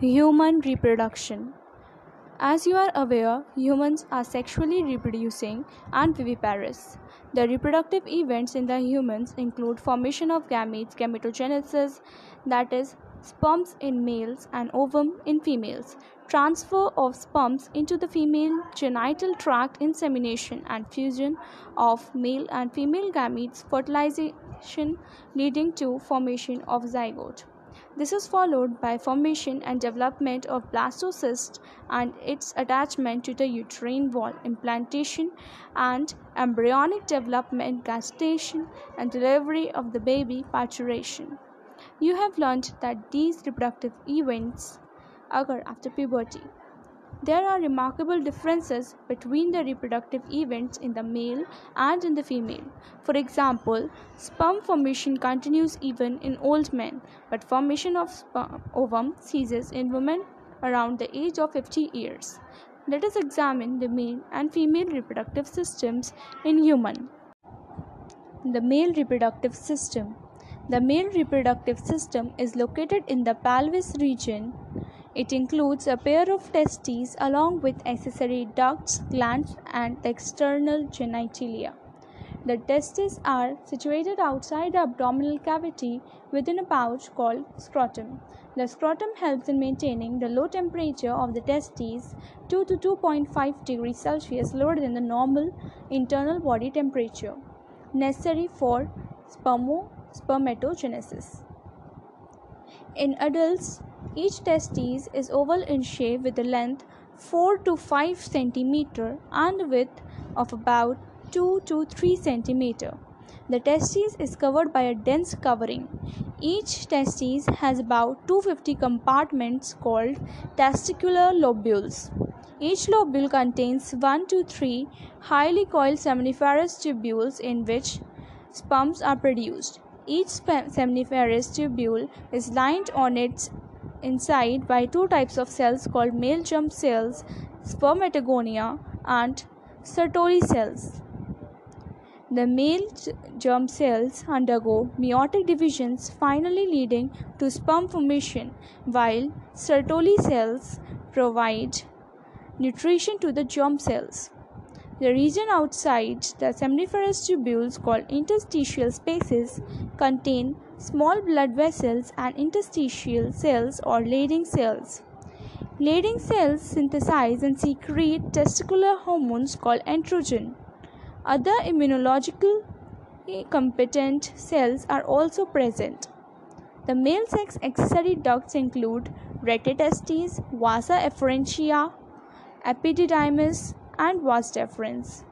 Human reproduction. As you are aware, humans are sexually reproducing and viviparous. The reproductive events in the humans include formation of gametes, gametogenesis, that is, sperms in males and ovum in females, transfer of sperms into the female genital tract, insemination and fusion of male and female gametes, fertilization leading to formation of zygote. This is followed by formation and development of blastocyst and its attachment to the uterine wall, implantation and embryonic development, gestation and delivery of the baby, parturition. You have learned that these reproductive events occur after puberty. There are remarkable differences between the reproductive events in the male and in the female. For example, sperm formation continues even in old men, but formation of sperm ovum ceases in women around the age of 50 years. Let us examine the male and female reproductive systems in human. The male reproductive system. The male reproductive system is located in the pelvis region it includes a pair of testes along with accessory ducts, glands, and the external genitalia. The testes are situated outside the abdominal cavity within a pouch called scrotum. The scrotum helps in maintaining the low temperature of the testes 2 to 2.5 degrees Celsius lower than the normal internal body temperature necessary for spermo spermatogenesis. In adults, each testis is oval in shape with a length 4 to 5 cm and width of about 2 to 3 cm. The testis is covered by a dense covering. Each testis has about 250 compartments called testicular lobules. Each lobule contains 1 to 3 highly coiled seminiferous tubules in which sperms are produced. Each seminiferous tubule is lined on its inside by two types of cells called male germ cells, spermatogonia, and Sertoli cells. The male germ cells undergo meiotic divisions, finally leading to sperm formation, while Sertoli cells provide nutrition to the germ cells. The region outside the seminiferous tubules, called interstitial spaces, contain small blood vessels and interstitial cells or Leydig cells. Leydig cells synthesize and secrete testicular hormones called androgen. Other immunological competent cells are also present. The male sex accessory ducts include rete testes, vasa efferentia, epididymis, and vas deferens.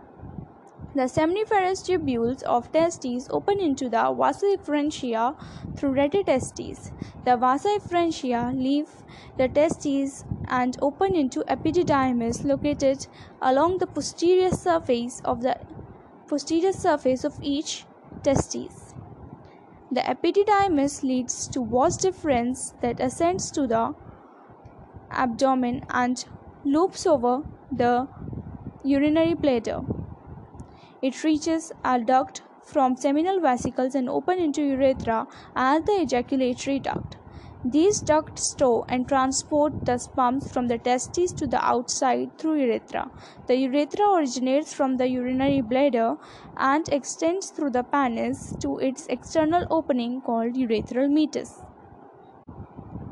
The seminiferous tubules of testes open into the efferentia through rete testes. The efferentia leave the testes and open into epididymis located along the posterior surface of the posterior surface of each testes. The epididymis leads to vas deferens that ascends to the abdomen and loops over the urinary bladder. It reaches a duct from seminal vesicles and open into urethra as the ejaculatory duct. These ducts store and transport the sperms from the testes to the outside through urethra. The urethra originates from the urinary bladder and extends through the penis to its external opening called urethral meatus.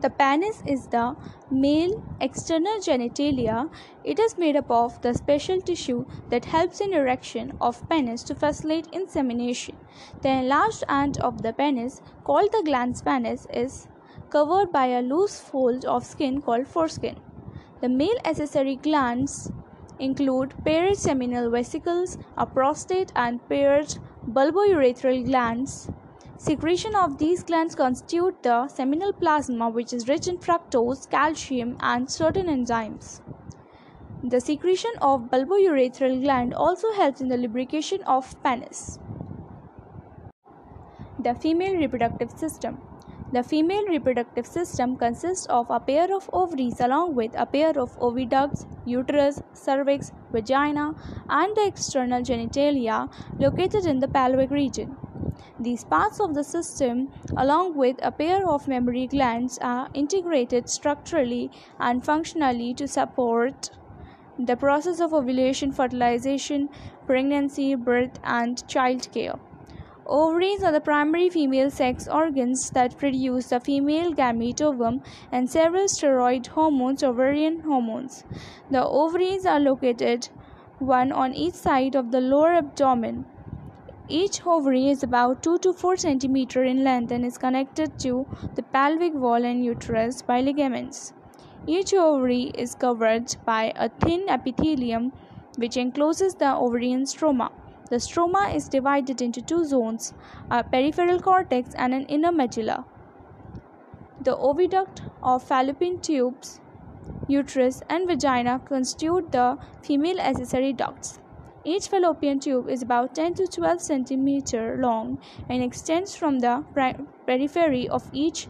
The penis is the male external genitalia. It is made up of the special tissue that helps in erection of penis to facilitate insemination. The enlarged end of the penis, called the glans penis, is covered by a loose fold of skin called foreskin. The male accessory glands include paired seminal vesicles, a prostate, and paired bulbourethral glands. Secretion of these glands constitute the seminal plasma which is rich in fructose, calcium and certain enzymes. The secretion of bulbourethral gland also helps in the lubrication of penis. The female reproductive system. The female reproductive system consists of a pair of ovaries along with a pair of oviducts, uterus, cervix, vagina, and the external genitalia located in the pelvic region. These parts of the system, along with a pair of mammary glands, are integrated structurally and functionally to support the process of ovulation, fertilization, pregnancy, birth, and childcare. Ovaries are the primary female sex organs that produce the female gamete ovum and several steroid hormones, ovarian hormones. The ovaries are located one on each side of the lower abdomen. Each ovary is about 2 to 4 cm in length and is connected to the pelvic wall and uterus by ligaments. Each ovary is covered by a thin epithelium which encloses the ovarian stroma. The stroma is divided into two zones a peripheral cortex and an inner medulla. The oviduct of fallopian tubes, uterus, and vagina constitute the female accessory ducts. Each fallopian tube is about 10 to 12 cm long and extends from the periphery of each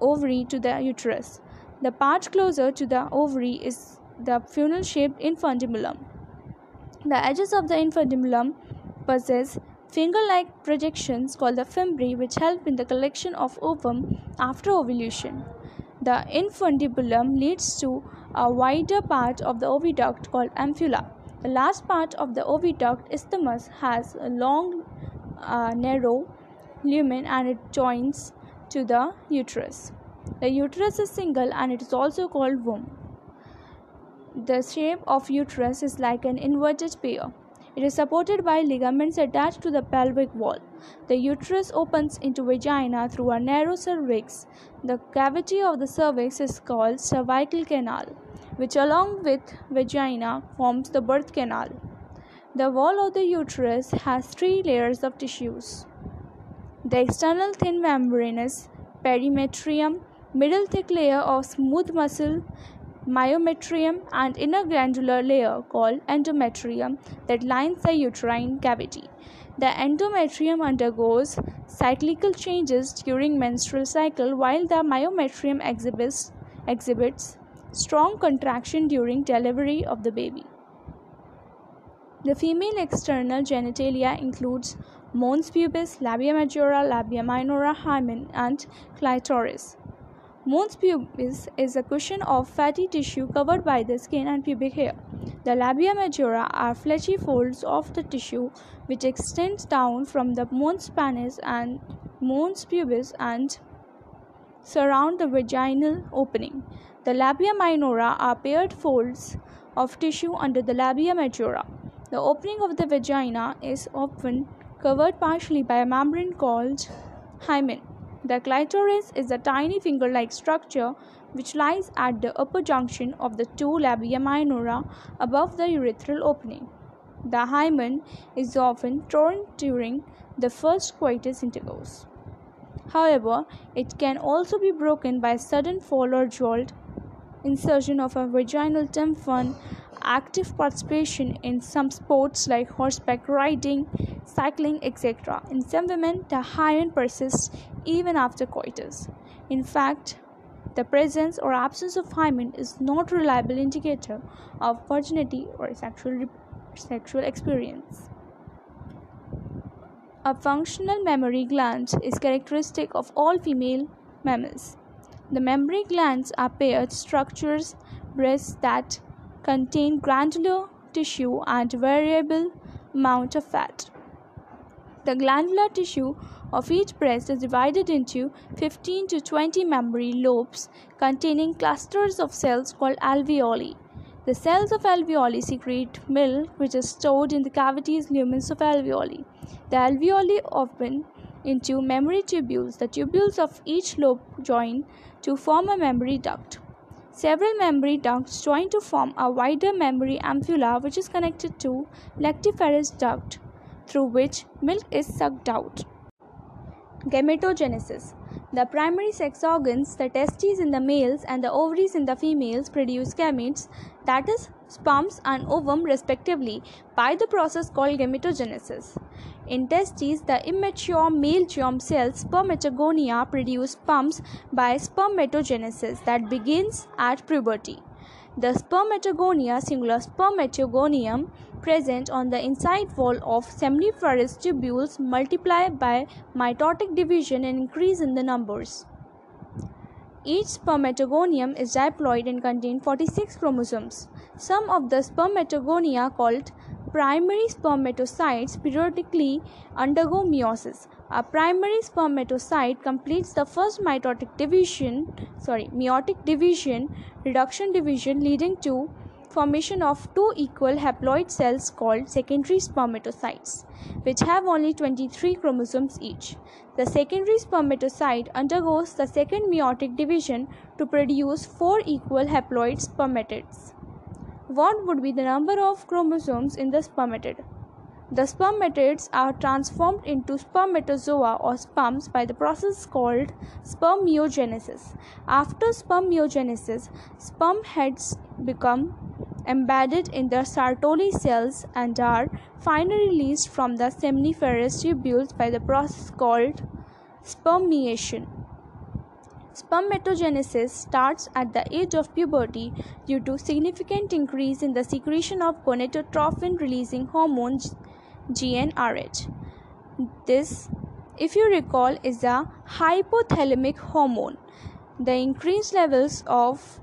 ovary to the uterus. The part closer to the ovary is the funnel shaped infundibulum. The edges of the infundibulum possess finger-like projections called the fimbriae which help in the collection of ovum after ovulation. The infundibulum leads to a wider part of the oviduct called ampulla. The last part of the oviduct isthmus has a long, uh, narrow lumen and it joins to the uterus. The uterus is single and it is also called womb. The shape of uterus is like an inverted pear. It is supported by ligaments attached to the pelvic wall. The uterus opens into vagina through a narrow cervix. The cavity of the cervix is called cervical canal, which along with vagina forms the birth canal. The wall of the uterus has three layers of tissues. The external thin membranous perimetrium, middle thick layer of smooth muscle myometrium and inner glandular layer called endometrium that lines the uterine cavity. The endometrium undergoes cyclical changes during menstrual cycle while the myometrium exhibits, exhibits strong contraction during delivery of the baby. The female external genitalia includes mons pubis, labia majora, labia minora, hymen, and clitoris. Mons pubis is a cushion of fatty tissue covered by the skin and pubic hair. The labia majora are fleshy folds of the tissue which extends down from the mons penis and mons pubis and surround the vaginal opening. The labia minora are paired folds of tissue under the labia majora. The opening of the vagina is often covered partially by a membrane called hymen. The clitoris is a tiny finger like structure which lies at the upper junction of the two labia minora above the urethral opening. The hymen is often torn during the first coitus intercourse. However, it can also be broken by sudden fall or jolt, insertion of a vaginal tampon, active participation in some sports like horseback riding, cycling, etc. In some women, the hymen persists even after coitus. In fact, the presence or absence of hymen is not a reliable indicator of virginity or sexual, sexual experience. A functional mammary gland is characteristic of all female mammals. The mammary glands are paired structures, breasts that contain glandular tissue and variable amount of fat. The glandular tissue of each breast is divided into 15 to 20 mammary lobes containing clusters of cells called alveoli. The cells of alveoli secrete milk which is stored in the cavities lumens of alveoli. The alveoli open into mammary tubules. The tubules of each lobe join to form a mammary duct. Several mammary ducts join to form a wider mammary ampulla which is connected to lactiferous duct through which milk is sucked out. Gametogenesis The primary sex organs, the testes in the males and the ovaries in the females, produce gametes, that is, sperms and ovum respectively, by the process called gametogenesis. In testes, the immature male germ cells spermatogonia produce sperms by spermatogenesis that begins at puberty. The spermatogonia, singular spermatogonium, present on the inside wall of seminiferous tubules multiply by mitotic division and increase in the numbers. Each spermatogonium is diploid and contains 46 chromosomes. Some of the spermatogonia called primary spermatocytes periodically undergo meiosis. A primary spermatocyte completes the first mitotic division, sorry, meiotic division, reduction division leading to formation of two equal haploid cells called secondary spermatocytes, which have only 23 chromosomes each. The secondary spermatocyte undergoes the second meiotic division to produce four equal haploid spermatids. What would be the number of chromosomes in the spermatid? The spermatids are transformed into spermatozoa or sperms by the process called spermiogenesis. After spermiogenesis, sperm heads become embedded in the Sertoli cells and are finally released from the seminiferous tubules by the process called spermiation. Spermatogenesis starts at the age of puberty due to significant increase in the secretion of gonadotropin releasing hormone GnRH. This, if you recall, is a hypothalamic hormone. The increased levels of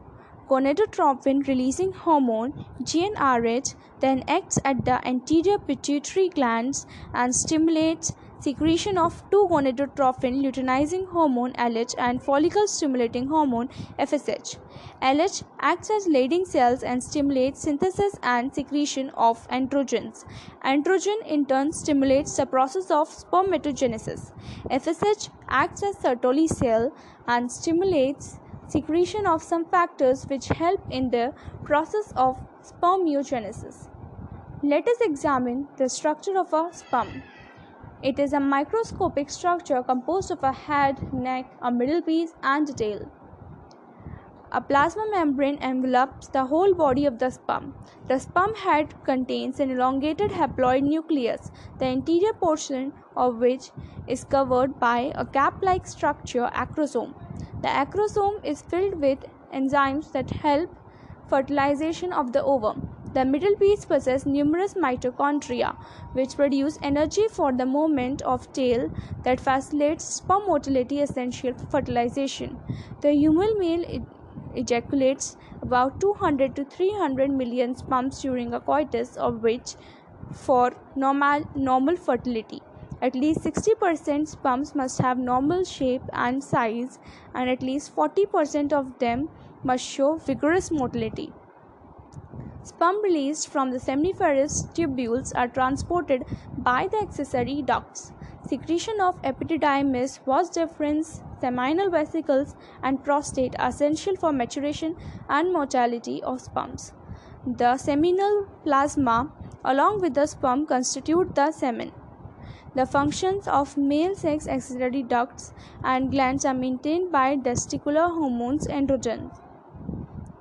gonadotropin releasing hormone GnRH then acts at the anterior pituitary glands and stimulates secretion of two gonadotropin luteinizing hormone LH and follicle stimulating hormone FSH. LH acts as Leydig cells and stimulates synthesis and secretion of androgens. Androgen in turn stimulates the process of spermatogenesis. FSH acts as Sertoli cell and stimulates secretion of some factors which help in the process of spermiogenesis. Let us examine the structure of a sperm. It is a microscopic structure composed of a head, neck, a middle piece, and a tail. A plasma membrane envelops the whole body of the sperm. The sperm head contains an elongated haploid nucleus, the interior portion of which is covered by a cap like structure acrosome. The acrosome is filled with enzymes that help fertilization of the ovum. The middle piece possesses numerous mitochondria, which produce energy for the movement of tail that facilitates sperm motility essential for fertilization. The human male ejaculates about 200 to 300 million sperms during a coitus, of which for normal, normal fertility. At least 60% sperms must have normal shape and size, and at least 40% of them must show vigorous motility. Sperm released from the seminiferous tubules are transported by the accessory ducts. Secretion of epididymis, vas deferens, seminal vesicles, and prostate are essential for maturation and motility of sperms. The seminal plasma, along with the sperm, constitute the semen. The functions of male sex accessory ducts and glands are maintained by testicular hormones androgens.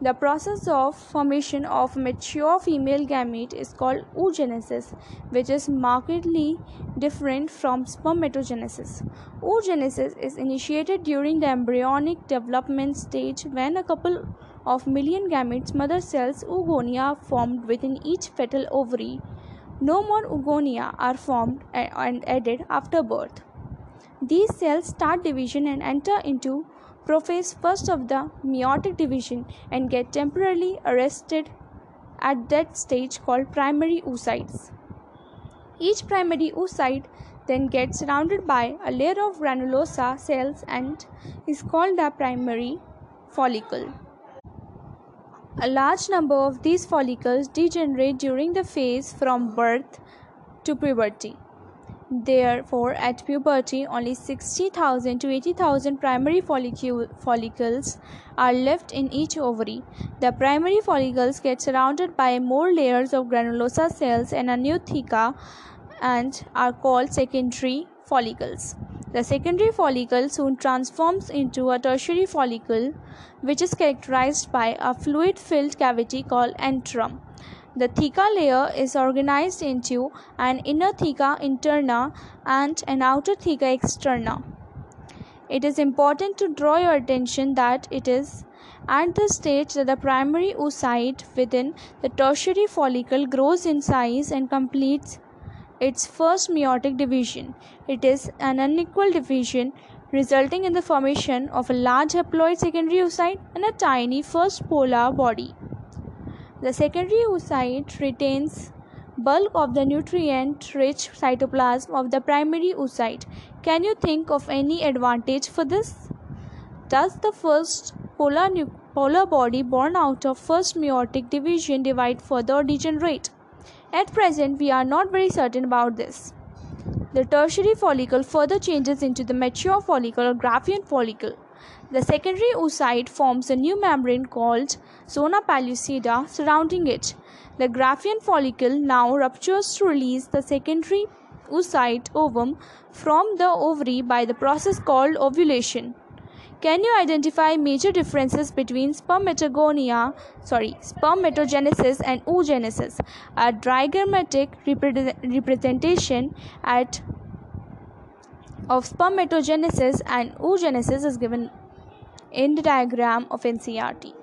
The process of formation of mature female gamete is called oogenesis, which is markedly different from spermatogenesis. Oogenesis is initiated during the embryonic development stage when a couple of million gametes, mother cells, oogonia, are formed within each fetal ovary. No more oogonia are formed and added after birth. These cells start division and enter into prophase first of the meiotic division and get temporarily arrested at that stage called primary oocytes. Each primary oocyte then gets surrounded by a layer of granulosa cells and is called the primary follicle. A large number of these follicles degenerate during the phase from birth to puberty. Therefore, at puberty, only 60,000 to 80,000 primary follicles are left in each ovary. The primary follicles get surrounded by more layers of granulosa cells and a new theca and are called secondary follicles. The secondary follicle soon transforms into a tertiary follicle, which is characterized by a fluid filled cavity called antrum. The theca layer is organized into an inner theca interna and an outer theca externa. It is important to draw your attention that it is at the stage that the primary oocyte within the tertiary follicle grows in size and completes its first meiotic division. It is an unequal division resulting in the formation of a large haploid secondary oocyte and a tiny first polar body. The secondary oocyte retains bulk of the nutrient rich cytoplasm of the primary oocyte. Can you think of any advantage for this? Does the first polar, polar body born out of first meiotic division divide further or degenerate? At present, we are not very certain about this. The tertiary follicle further changes into the mature follicle or Graafian follicle. The secondary oocyte forms a new membrane called zona pellucida surrounding it. The Graafian follicle now ruptures to release the secondary oocyte ovum from the ovary by the process called ovulation. Can you identify major differences between spermatogonia, sorry, spermatogenesis and oogenesis? A diagrammatic representation at of spermatogenesis and oogenesis is given in the diagram of NCERT.